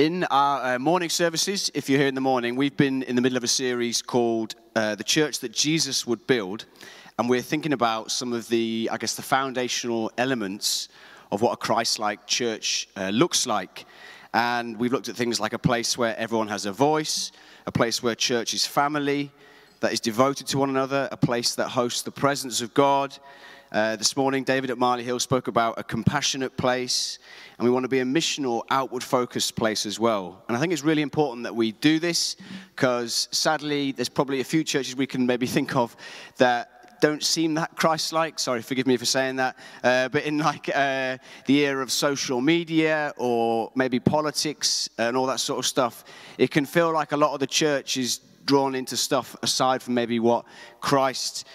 In our uh, morning services, if you're here in the morning, we've been in the middle of a series called uh, The Church That Jesus Would Build. And we're thinking about some of the, I guess, the foundational elements of what a Christ like church uh, looks like. And we've looked at things like a place where everyone has a voice, a place where church is family, that is devoted to one another, a place that hosts the presence of God. Uh, this morning, David at Marley Hill spoke about a compassionate place and we want to be a missional, outward focused place as well. And I think it's really important that we do this because sadly, there's probably a few churches we can maybe think of that don't seem that Christ-like. Sorry, forgive me for saying that. Uh, but in like uh, the era of social media or maybe politics and all that sort of stuff, it can feel like a lot of the church is drawn into stuff aside from maybe what Christ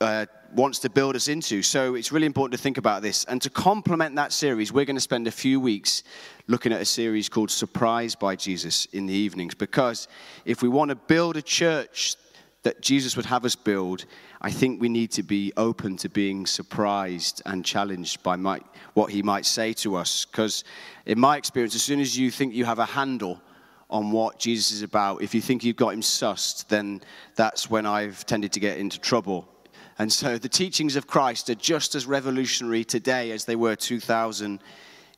uh, wants to build us into. So it's really important to think about this. And to complement that series, we're going to spend a few weeks looking at a series called Surprised by Jesus in the evenings. Because if we want to build a church that Jesus would have us build, I think we need to be open to being surprised and challenged by my, what he might say to us. Because in my experience, as soon as you think you have a handle on what Jesus is about, if you think you've got him sussed, then that's when I've tended to get into trouble and so the teachings of Christ are just as revolutionary today as they were 2,000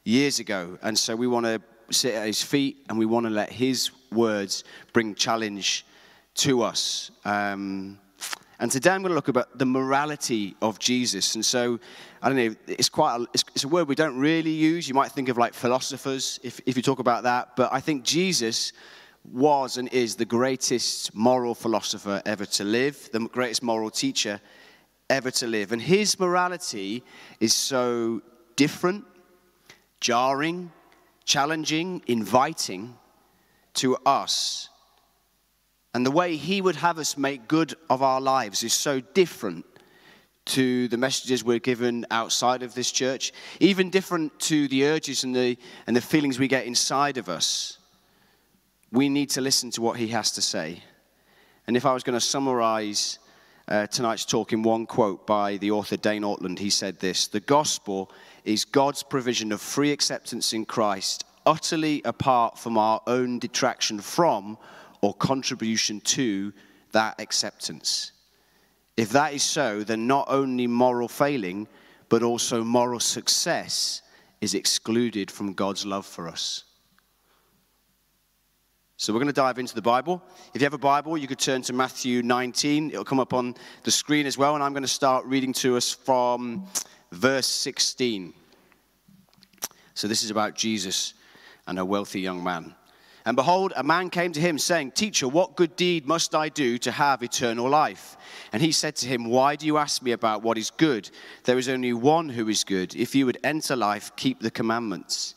years ago. And so we want to sit at his feet and we want to let his words bring challenge to us. Um, and today I'm going to look about the morality of Jesus. And so, I don't know, it's quite a, it's, it's, a word we don't really use. You might think of like philosophers if, if you talk about that. But I think Jesus was and is the greatest moral philosopher ever to live, the greatest moral teacher ever to live. And his morality is so different, jarring, challenging, inviting to us. And the way he would have us make good of our lives is so different to the messages we're given outside of this church, even different to the urges and the, and the feelings we get inside of us. We need to listen to what he has to say. And if I was going to summarize uh, tonight's talk in one quote by the author Dane Ortlund. He said this The gospel is God's provision of free acceptance in Christ, utterly apart from our own detraction from or contribution to that acceptance. If that is so, then not only moral failing, but also moral success is excluded from God's love for us. So we're going to dive into the Bible. If you have a Bible, you could turn to Matthew 19. It'll come up on the screen as well, and I'm going to start reading to us from verse 16. So this is about Jesus and a wealthy young man. And behold, a man came to him, saying, Teacher, what good deed must I do to have eternal life? And he said to him, Why do you ask me about what is good? There is only one who is good. If you would enter life, keep the commandments.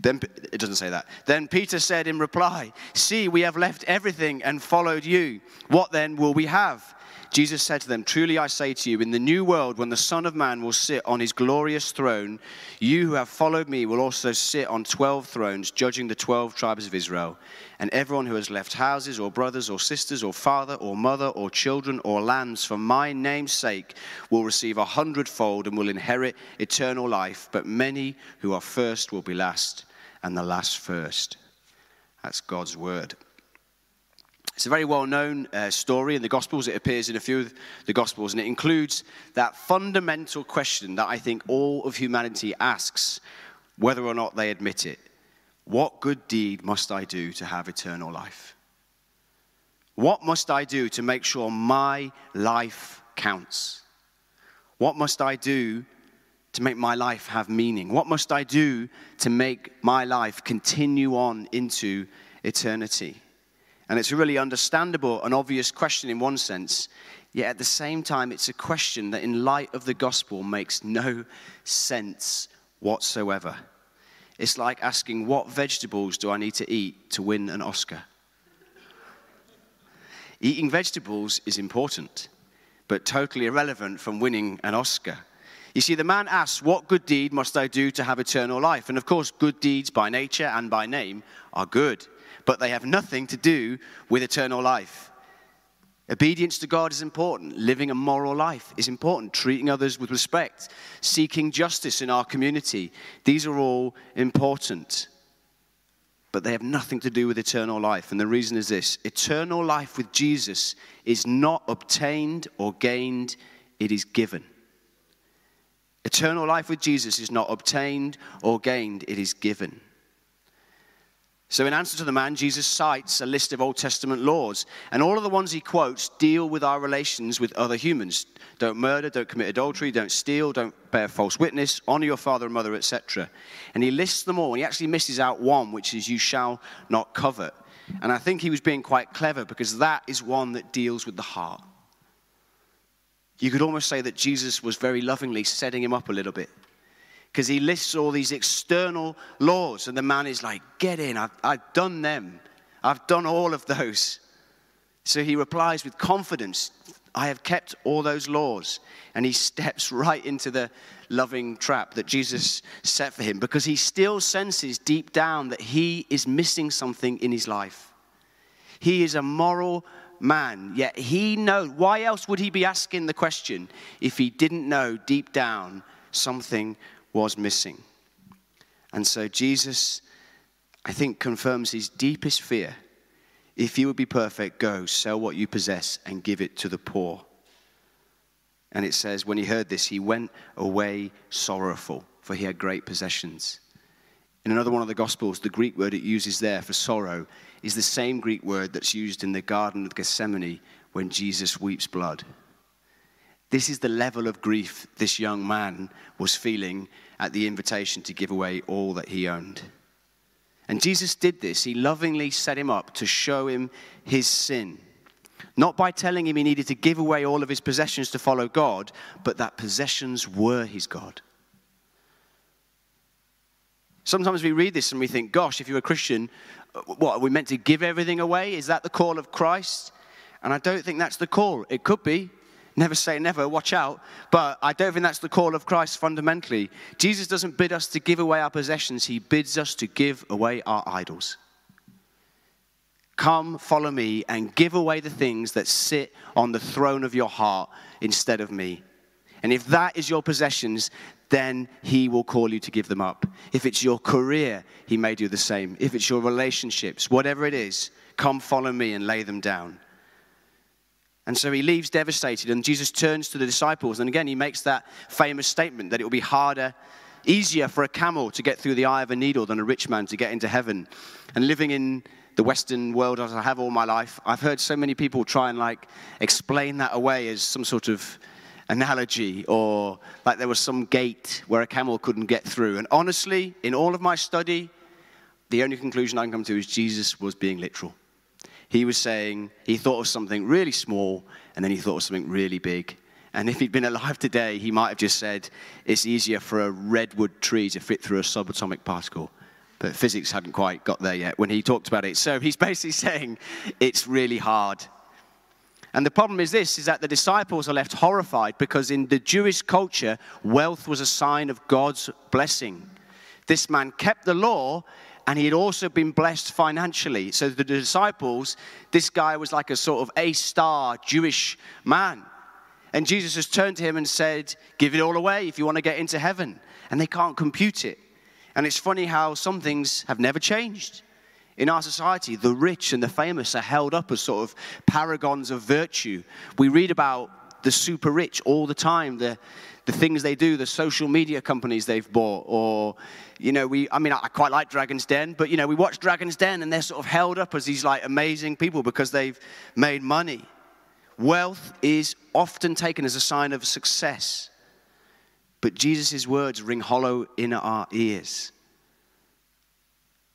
Then it doesn't say that. Then Peter said in reply, See, we have left everything and followed you. What then will we have? Jesus said to them, Truly I say to you, in the new world, when the Son of Man will sit on his glorious throne, you who have followed me will also sit on 12 thrones, judging the 12 tribes of Israel. And everyone who has left houses, or brothers, or sisters, or father, or mother, or children, or lands for my name's sake will receive a hundredfold and will inherit eternal life. But many who are first will be last, and the last first. That's God's word. It's a very well known uh, story in the Gospels. It appears in a few of the Gospels, and it includes that fundamental question that I think all of humanity asks, whether or not they admit it What good deed must I do to have eternal life? What must I do to make sure my life counts? What must I do to make my life have meaning? What must I do to make my life continue on into eternity? And it's a really understandable and obvious question in one sense, yet at the same time, it's a question that, in light of the gospel, makes no sense whatsoever. It's like asking, What vegetables do I need to eat to win an Oscar? Eating vegetables is important, but totally irrelevant from winning an Oscar. You see, the man asks, What good deed must I do to have eternal life? And of course, good deeds by nature and by name are good, but they have nothing to do with eternal life. Obedience to God is important. Living a moral life is important. Treating others with respect. Seeking justice in our community. These are all important. But they have nothing to do with eternal life. And the reason is this eternal life with Jesus is not obtained or gained, it is given. Eternal life with Jesus is not obtained or gained, it is given. So, in answer to the man, Jesus cites a list of Old Testament laws, and all of the ones he quotes deal with our relations with other humans. Don't murder, don't commit adultery, don't steal, don't bear false witness, honor your father and mother, etc. And he lists them all, and he actually misses out one, which is you shall not covet. And I think he was being quite clever because that is one that deals with the heart. You could almost say that Jesus was very lovingly setting him up a little bit because he lists all these external laws, and the man is like, Get in, I've, I've done them, I've done all of those. So he replies with confidence, I have kept all those laws. And he steps right into the loving trap that Jesus set for him because he still senses deep down that he is missing something in his life. He is a moral man, yet he knows. Why else would he be asking the question if he didn't know deep down something was missing. And so Jesus, I think, confirms his deepest fear. If you would be perfect, go, sell what you possess, and give it to the poor. And it says, when he heard this, he went away sorrowful, for he had great possessions. In another one of the Gospels, the Greek word it uses there for sorrow is the same Greek word that's used in the Garden of Gethsemane when Jesus weeps blood. This is the level of grief this young man was feeling at the invitation to give away all that he owned. And Jesus did this. He lovingly set him up to show him his sin. Not by telling him he needed to give away all of his possessions to follow God, but that possessions were his God. Sometimes we read this and we think, gosh, if you're a Christian, uh, what, are we meant to give everything away? Is that the call of Christ? And I don't think that's the call. It could be. Never say never, watch out. But I don't think that's the call of Christ fundamentally. Jesus doesn't bid us to give away our possessions, He bids us to give away our idols. Come, follow me, and give away the things that sit on the throne of your heart instead of me. And if that is your possessions, then he will call you to give them up. If it's your career, he may do the same. If it's your relationships, whatever it is, come follow me and lay them down. And so he leaves devastated, and Jesus turns to the disciples. And again, he makes that famous statement that it will be harder, easier for a camel to get through the eye of a needle than a rich man to get into heaven. And living in the Western world as I have all my life, I've heard so many people try and like explain that away as some sort of analogy or like there was some gate where a camel couldn't get through. And honestly, in all of my study, the only conclusion I can come to is Jesus was being literal he was saying he thought of something really small and then he thought of something really big. And if he'd been alive today, he might have just said, it's easier for a redwood tree to fit through a subatomic particle. But physics hadn't quite got there yet when he talked about it. So he's basically saying it's really hard. And the problem is this is that the disciples are left horrified because in the Jewish culture, wealth was a sign of God's blessing. This man kept the law, and he had also been blessed financially. So the disciples, this guy was like a sort of A star Jewish man. And Jesus has turned to him and said, Give it all away if you want to get into heaven. And they can't compute it. And it's funny how some things have never changed. In our society, the rich and the famous are held up as sort of paragons of virtue. We read about the super rich all the time, the, the things they do, the social media companies they've bought, or, you know, we, I mean, I quite like Dragon's Den, but, you know, we watch Dragon's Den and they're sort of held up as these like amazing people because they've made money. Wealth is often taken as a sign of success. But Jesus' words ring hollow in our ears.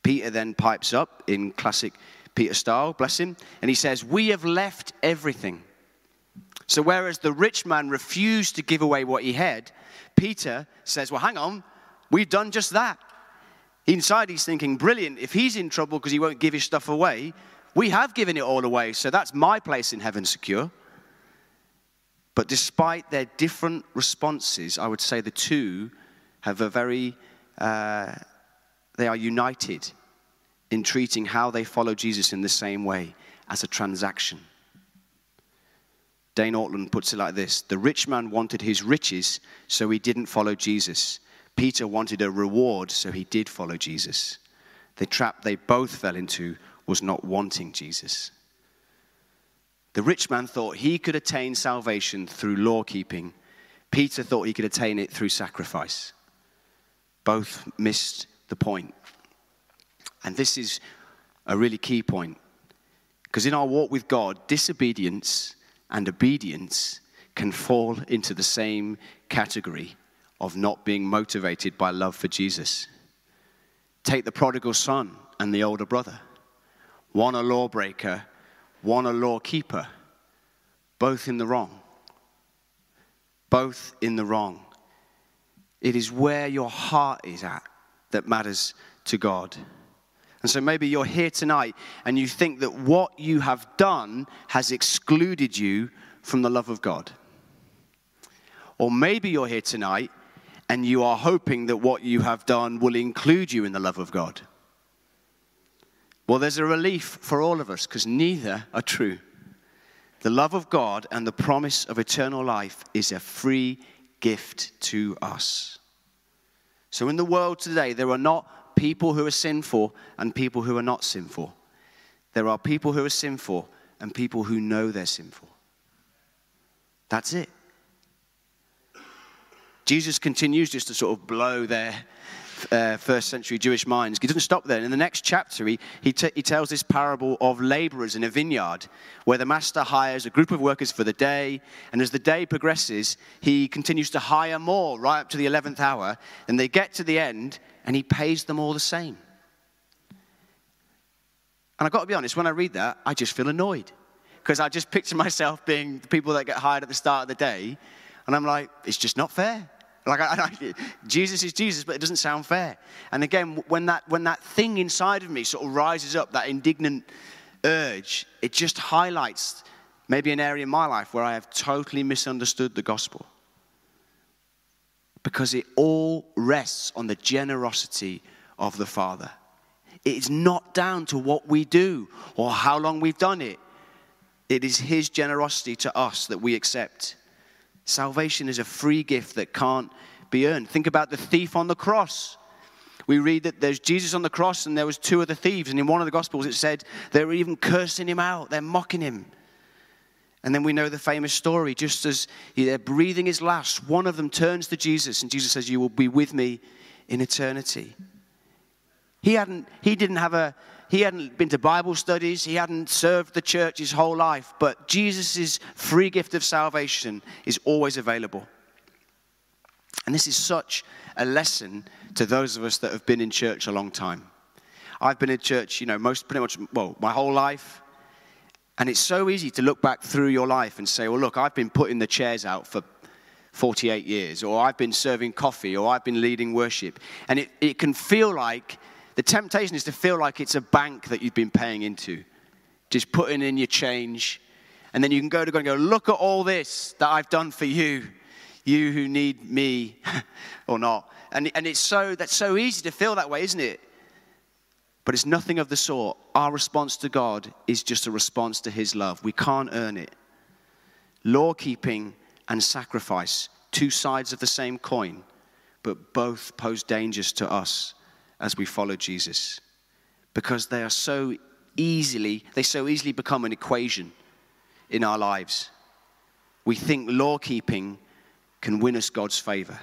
Peter then pipes up in classic Peter style, bless him, and he says, We have left everything. So, whereas the rich man refused to give away what he had, Peter says, Well, hang on, we've done just that. Inside, he's thinking, Brilliant, if he's in trouble because he won't give his stuff away, we have given it all away, so that's my place in heaven secure. But despite their different responses, I would say the two have a very, uh, they are united in treating how they follow Jesus in the same way as a transaction. Dane Ortlund puts it like this The rich man wanted his riches, so he didn't follow Jesus. Peter wanted a reward, so he did follow Jesus. The trap they both fell into was not wanting Jesus. The rich man thought he could attain salvation through law keeping. Peter thought he could attain it through sacrifice. Both missed the point. And this is a really key point. Because in our walk with God, disobedience and obedience can fall into the same category of not being motivated by love for Jesus. Take the prodigal son and the older brother. One a lawbreaker, one a lawkeeper, both in the wrong. Both in the wrong. It is where your heart is at that matters to God. And so maybe you're here tonight and you think that what you have done has excluded you from the love of God. Or maybe you're here tonight and you are hoping that what you have done will include you in the love of God. Well, there's a relief for all of us because neither are true. The love of God and the promise of eternal life is a free gift to us. So, in the world today, there are not people who are sinful and people who are not sinful. There are people who are sinful and people who know they're sinful. That's it. Jesus continues just to sort of blow their uh, first century Jewish minds. He doesn't stop there. In the next chapter, he, he, t- he tells this parable of laborers in a vineyard where the master hires a group of workers for the day. And as the day progresses, he continues to hire more right up to the 11th hour. And they get to the end, and he pays them all the same. And I've got to be honest, when I read that, I just feel annoyed because I just picture myself being the people that get hired at the start of the day. And I'm like, it's just not fair. Like, I, I, Jesus is Jesus, but it doesn't sound fair. And again, when that, when that thing inside of me sort of rises up, that indignant urge, it just highlights maybe an area in my life where I have totally misunderstood the gospel. Because it all rests on the generosity of the Father. It is not down to what we do or how long we've done it. It is His generosity to us that we accept. Salvation is a free gift that can't be earned. Think about the thief on the cross. We read that there's Jesus on the cross and there was two of the thieves and in one of the gospels it said they were even cursing him out. They're mocking him. And then we know the famous story just as they're breathing his last, one of them turns to Jesus and Jesus says, You will be with me in eternity. He, hadn't, he didn't have a, he hadn't been to Bible studies, he hadn't served the church his whole life, but Jesus' free gift of salvation is always available. And this is such a lesson to those of us that have been in church a long time. I've been in church, you know, most pretty much, well, my whole life. And it's so easy to look back through your life and say, well, look, I've been putting the chairs out for 48 years, or I've been serving coffee, or I've been leading worship. And it, it can feel like the temptation is to feel like it's a bank that you've been paying into, just putting in your change. And then you can go to God and go, Look at all this that I've done for you, you who need me or not. And, and it's so, that's so easy to feel that way, isn't it? But it's nothing of the sort. Our response to God is just a response to His love. We can't earn it. Law keeping and sacrifice, two sides of the same coin, but both pose dangers to us as we follow Jesus because they are so easily, they so easily become an equation in our lives. We think law keeping can win us God's favor.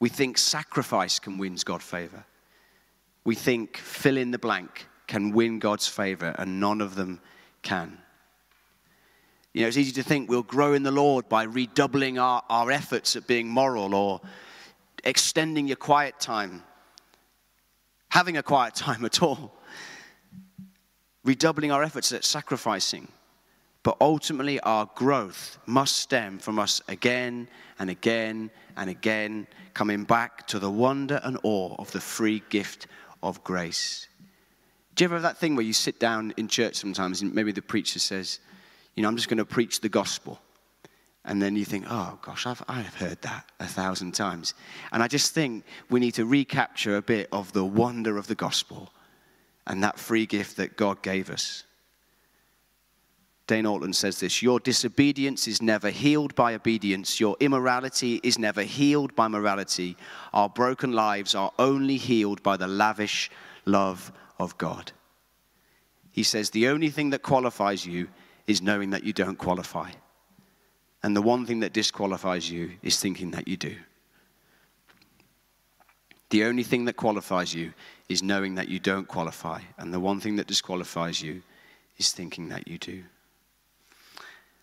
We think sacrifice can win God's favor. We think fill in the blank can win God's favor, and none of them can. You know, it's easy to think we'll grow in the Lord by redoubling our, our efforts at being moral or extending your quiet time, having a quiet time at all, redoubling our efforts at sacrificing. But ultimately, our growth must stem from us again and again and again coming back to the wonder and awe of the free gift of grace. Do you ever have that thing where you sit down in church sometimes and maybe the preacher says, You know, I'm just going to preach the gospel. And then you think, oh gosh, I've, I've heard that a thousand times. And I just think we need to recapture a bit of the wonder of the gospel and that free gift that God gave us. Dane Ortlund says this Your disobedience is never healed by obedience. Your immorality is never healed by morality. Our broken lives are only healed by the lavish love of God. He says, The only thing that qualifies you is knowing that you don't qualify. And the one thing that disqualifies you is thinking that you do. The only thing that qualifies you is knowing that you don't qualify. And the one thing that disqualifies you is thinking that you do.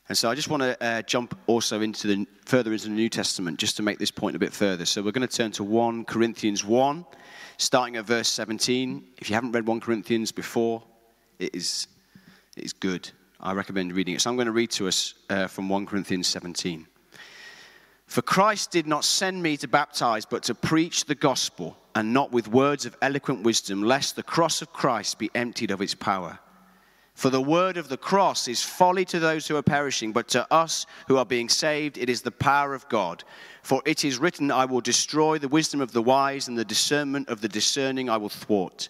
And so I just want to uh, jump also into the further into the New Testament just to make this point a bit further. So we're going to turn to 1 Corinthians 1, starting at verse 17. If you haven't read 1 Corinthians before, it is, it is good. I recommend reading it. So I'm going to read to us uh, from 1 Corinthians 17. For Christ did not send me to baptize, but to preach the gospel, and not with words of eloquent wisdom, lest the cross of Christ be emptied of its power. For the word of the cross is folly to those who are perishing, but to us who are being saved, it is the power of God. For it is written, I will destroy the wisdom of the wise, and the discernment of the discerning I will thwart.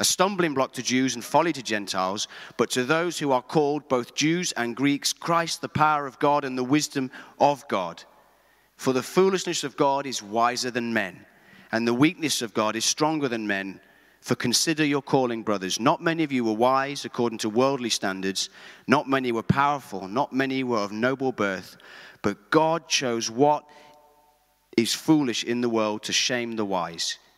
a stumbling block to Jews and folly to Gentiles, but to those who are called, both Jews and Greeks, Christ, the power of God and the wisdom of God. For the foolishness of God is wiser than men, and the weakness of God is stronger than men. For consider your calling, brothers. Not many of you were wise according to worldly standards, not many were powerful, not many were of noble birth, but God chose what is foolish in the world to shame the wise.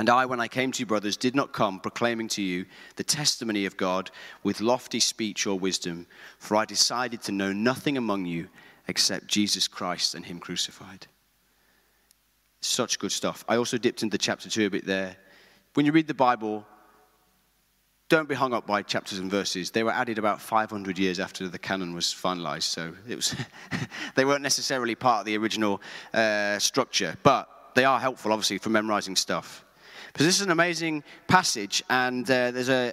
And I, when I came to you, brothers, did not come proclaiming to you the testimony of God with lofty speech or wisdom, for I decided to know nothing among you except Jesus Christ and Him crucified. Such good stuff. I also dipped into chapter 2 a bit there. When you read the Bible, don't be hung up by chapters and verses. They were added about 500 years after the canon was finalized, so it was they weren't necessarily part of the original uh, structure, but they are helpful, obviously, for memorizing stuff. Because this is an amazing passage, and uh, there's a,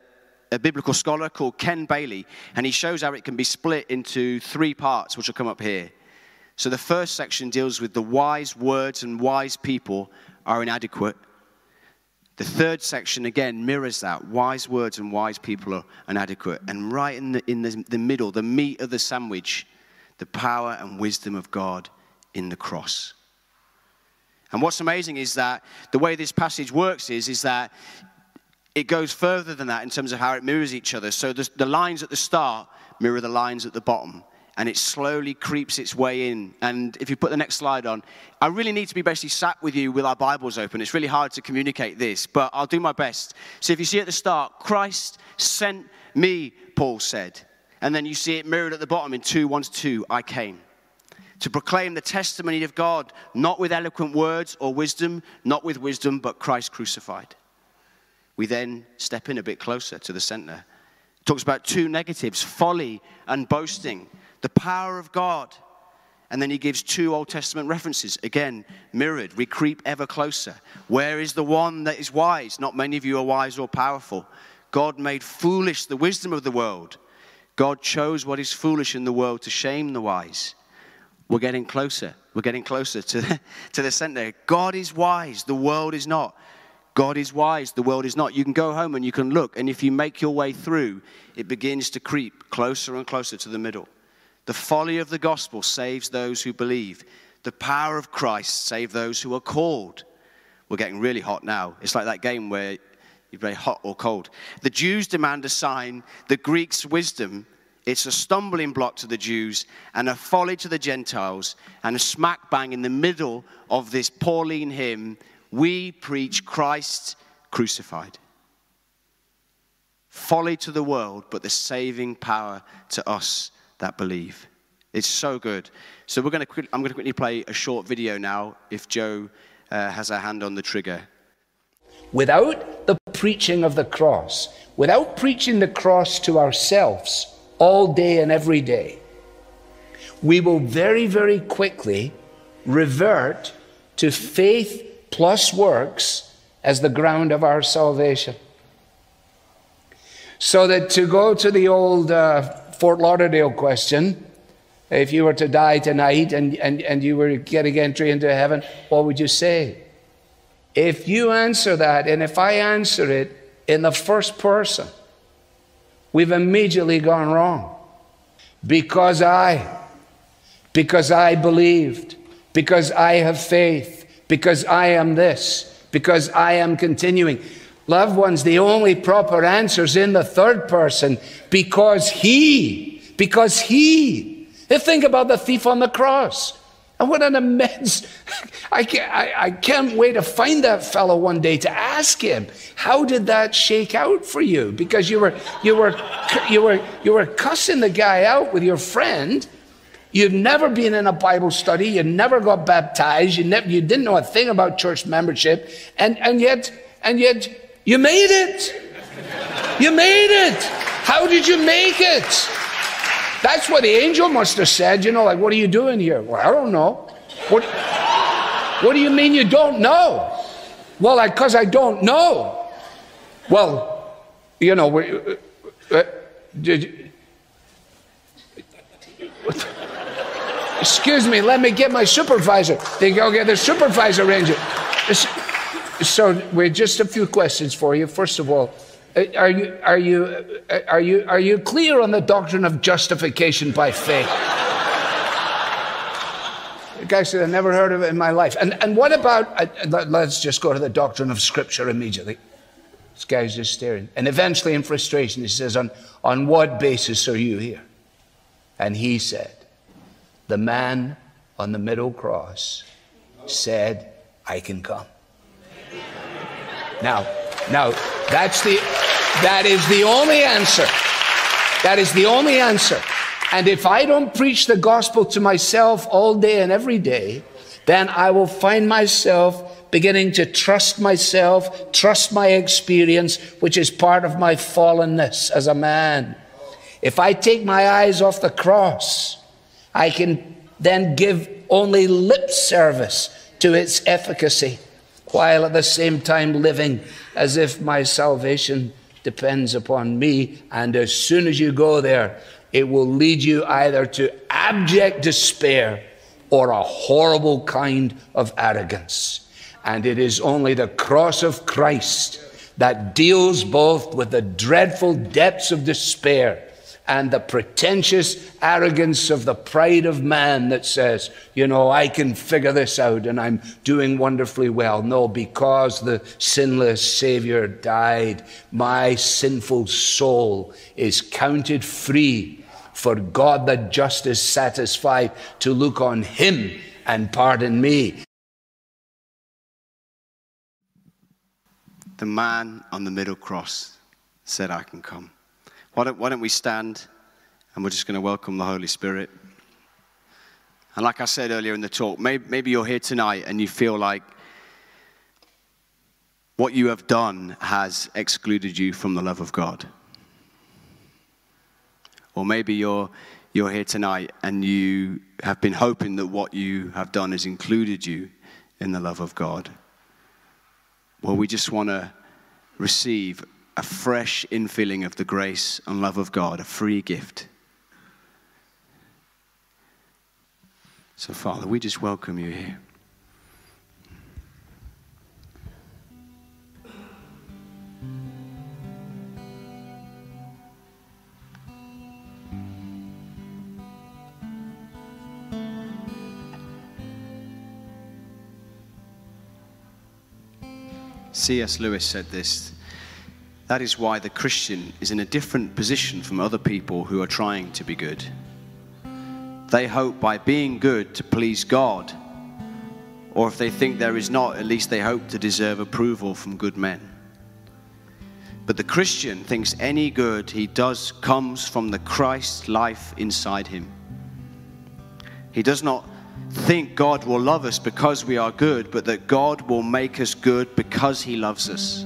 a biblical scholar called Ken Bailey, and he shows how it can be split into three parts, which will come up here. So the first section deals with the wise words and wise people are inadequate. The third section again mirrors that. Wise words and wise people are inadequate. And right in the, in the, the middle, the meat of the sandwich, the power and wisdom of God in the cross. And what's amazing is that the way this passage works is, is that it goes further than that in terms of how it mirrors each other. So the, the lines at the start mirror the lines at the bottom and it slowly creeps its way in. And if you put the next slide on, I really need to be basically sat with you with our Bibles open. It's really hard to communicate this, but I'll do my best. So if you see at the start, Christ sent me, Paul said. And then you see it mirrored at the bottom in 2 1 to 2, I came to proclaim the testimony of God, not with eloquent words or wisdom, not with wisdom, but Christ crucified. We then step in a bit closer to the center. It talks about two negatives folly and boasting, the power of God And then he gives two Old Testament references. Again, mirrored. We creep ever closer. Where is the one that is wise? Not many of you are wise or powerful. God made foolish the wisdom of the world. God chose what is foolish in the world to shame the wise. We're getting closer. We're getting closer to, to the center. God is wise, the world is not. God is wise, the world is not. You can go home and you can look, and if you make your way through, it begins to creep closer and closer to the middle. The folly of the gospel saves those who believe. The power of Christ saves those who are called. We're getting really hot now. It's like that game where you play hot or cold. The Jews demand a sign, the Greeks wisdom. It's a stumbling block to the Jews and a folly to the Gentiles, and a smack bang in the middle of this Pauline hymn. We preach Christ crucified. Folly to the world, but the saving power to us that believe. It's so good. So we're going to, I'm going to quickly play a short video now if Joe uh, has a hand on the trigger. Without the preaching of the cross, without preaching the cross to ourselves all day and every day, we will very, very quickly revert to faith plus works as the ground of our salvation. So that to go to the old uh, Fort Lauderdale question. If you were to die tonight and, and, and you were getting entry into heaven, what would you say? If you answer that, and if I answer it in the first person, we've immediately gone wrong. Because I, because I believed, because I have faith, because I am this, because I am continuing. Loved ones, the only proper answer is in the third person because he, because he. think about the thief on the cross. And what an immense, I can't, I, I can't wait to find that fellow one day to ask him, how did that shake out for you? Because you were, you were, you were, you were cussing the guy out with your friend. You've never been in a Bible study. You never got baptized. You, never, you didn't know a thing about church membership. And, and yet, and yet, you made it. You made it. How did you make it? That's what the angel must have said. You know, like, what are you doing here? Well, I don't know. What, what do you mean you don't know? Well, because I, I, don't know. Well, you know, uh, uh, did, excuse me, let me get my supervisor. They go get the supervisor ranger. So, we're just a few questions for you. First of all, are you, are you, uh, are you, are you clear on the doctrine of justification by faith? the guy said, I never heard of it in my life. And, and what about, uh, let's just go to the doctrine of Scripture immediately. This guy's just staring. And eventually, in frustration, he says, On, on what basis are you here? And he said, The man on the middle cross said, I can come. Now, now, that's the, that is the only answer. That is the only answer. And if I don't preach the gospel to myself all day and every day, then I will find myself beginning to trust myself, trust my experience, which is part of my fallenness as a man. If I take my eyes off the cross, I can then give only lip service to its efficacy while at the same time living as if my salvation depends upon me. And as soon as you go there, it will lead you either to abject despair or a horrible kind of arrogance. And it is only the cross of Christ that deals both with the dreadful depths of despair and the pretentious arrogance of the pride of man that says, you know, I can figure this out and I'm doing wonderfully well. No, because the sinless Savior died, my sinful soul is counted free. For God the just is satisfied to look on him and pardon me. The man on the middle cross said, I can come. Why don't, why don't we stand and we're just going to welcome the Holy Spirit? And like I said earlier in the talk, maybe, maybe you're here tonight and you feel like what you have done has excluded you from the love of God. Or maybe you're, you're here tonight and you have been hoping that what you have done has included you in the love of God. Well, we just want to receive a fresh infilling of the grace and love of God, a free gift. So, Father, we just welcome you here. C.S. Lewis said this that is why the Christian is in a different position from other people who are trying to be good. They hope by being good to please God, or if they think there is not, at least they hope to deserve approval from good men. But the Christian thinks any good he does comes from the Christ life inside him. He does not think God will love us because we are good, but that God will make us good because he loves us.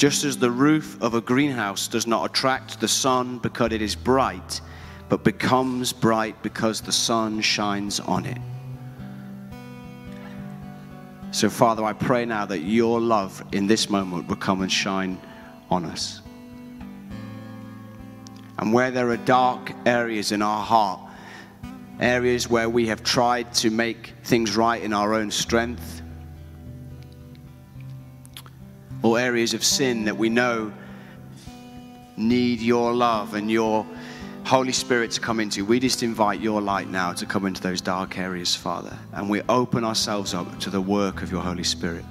Just as the roof of a greenhouse does not attract the sun because it is bright, but becomes bright because the sun shines on it. So, Father, I pray now that your love in this moment will come and shine on us. And where there are dark areas in our heart, areas where we have tried to make things right in our own strength, or areas of sin that we know need your love and your Holy Spirit to come into. We just invite your light now to come into those dark areas, Father. And we open ourselves up to the work of your Holy Spirit.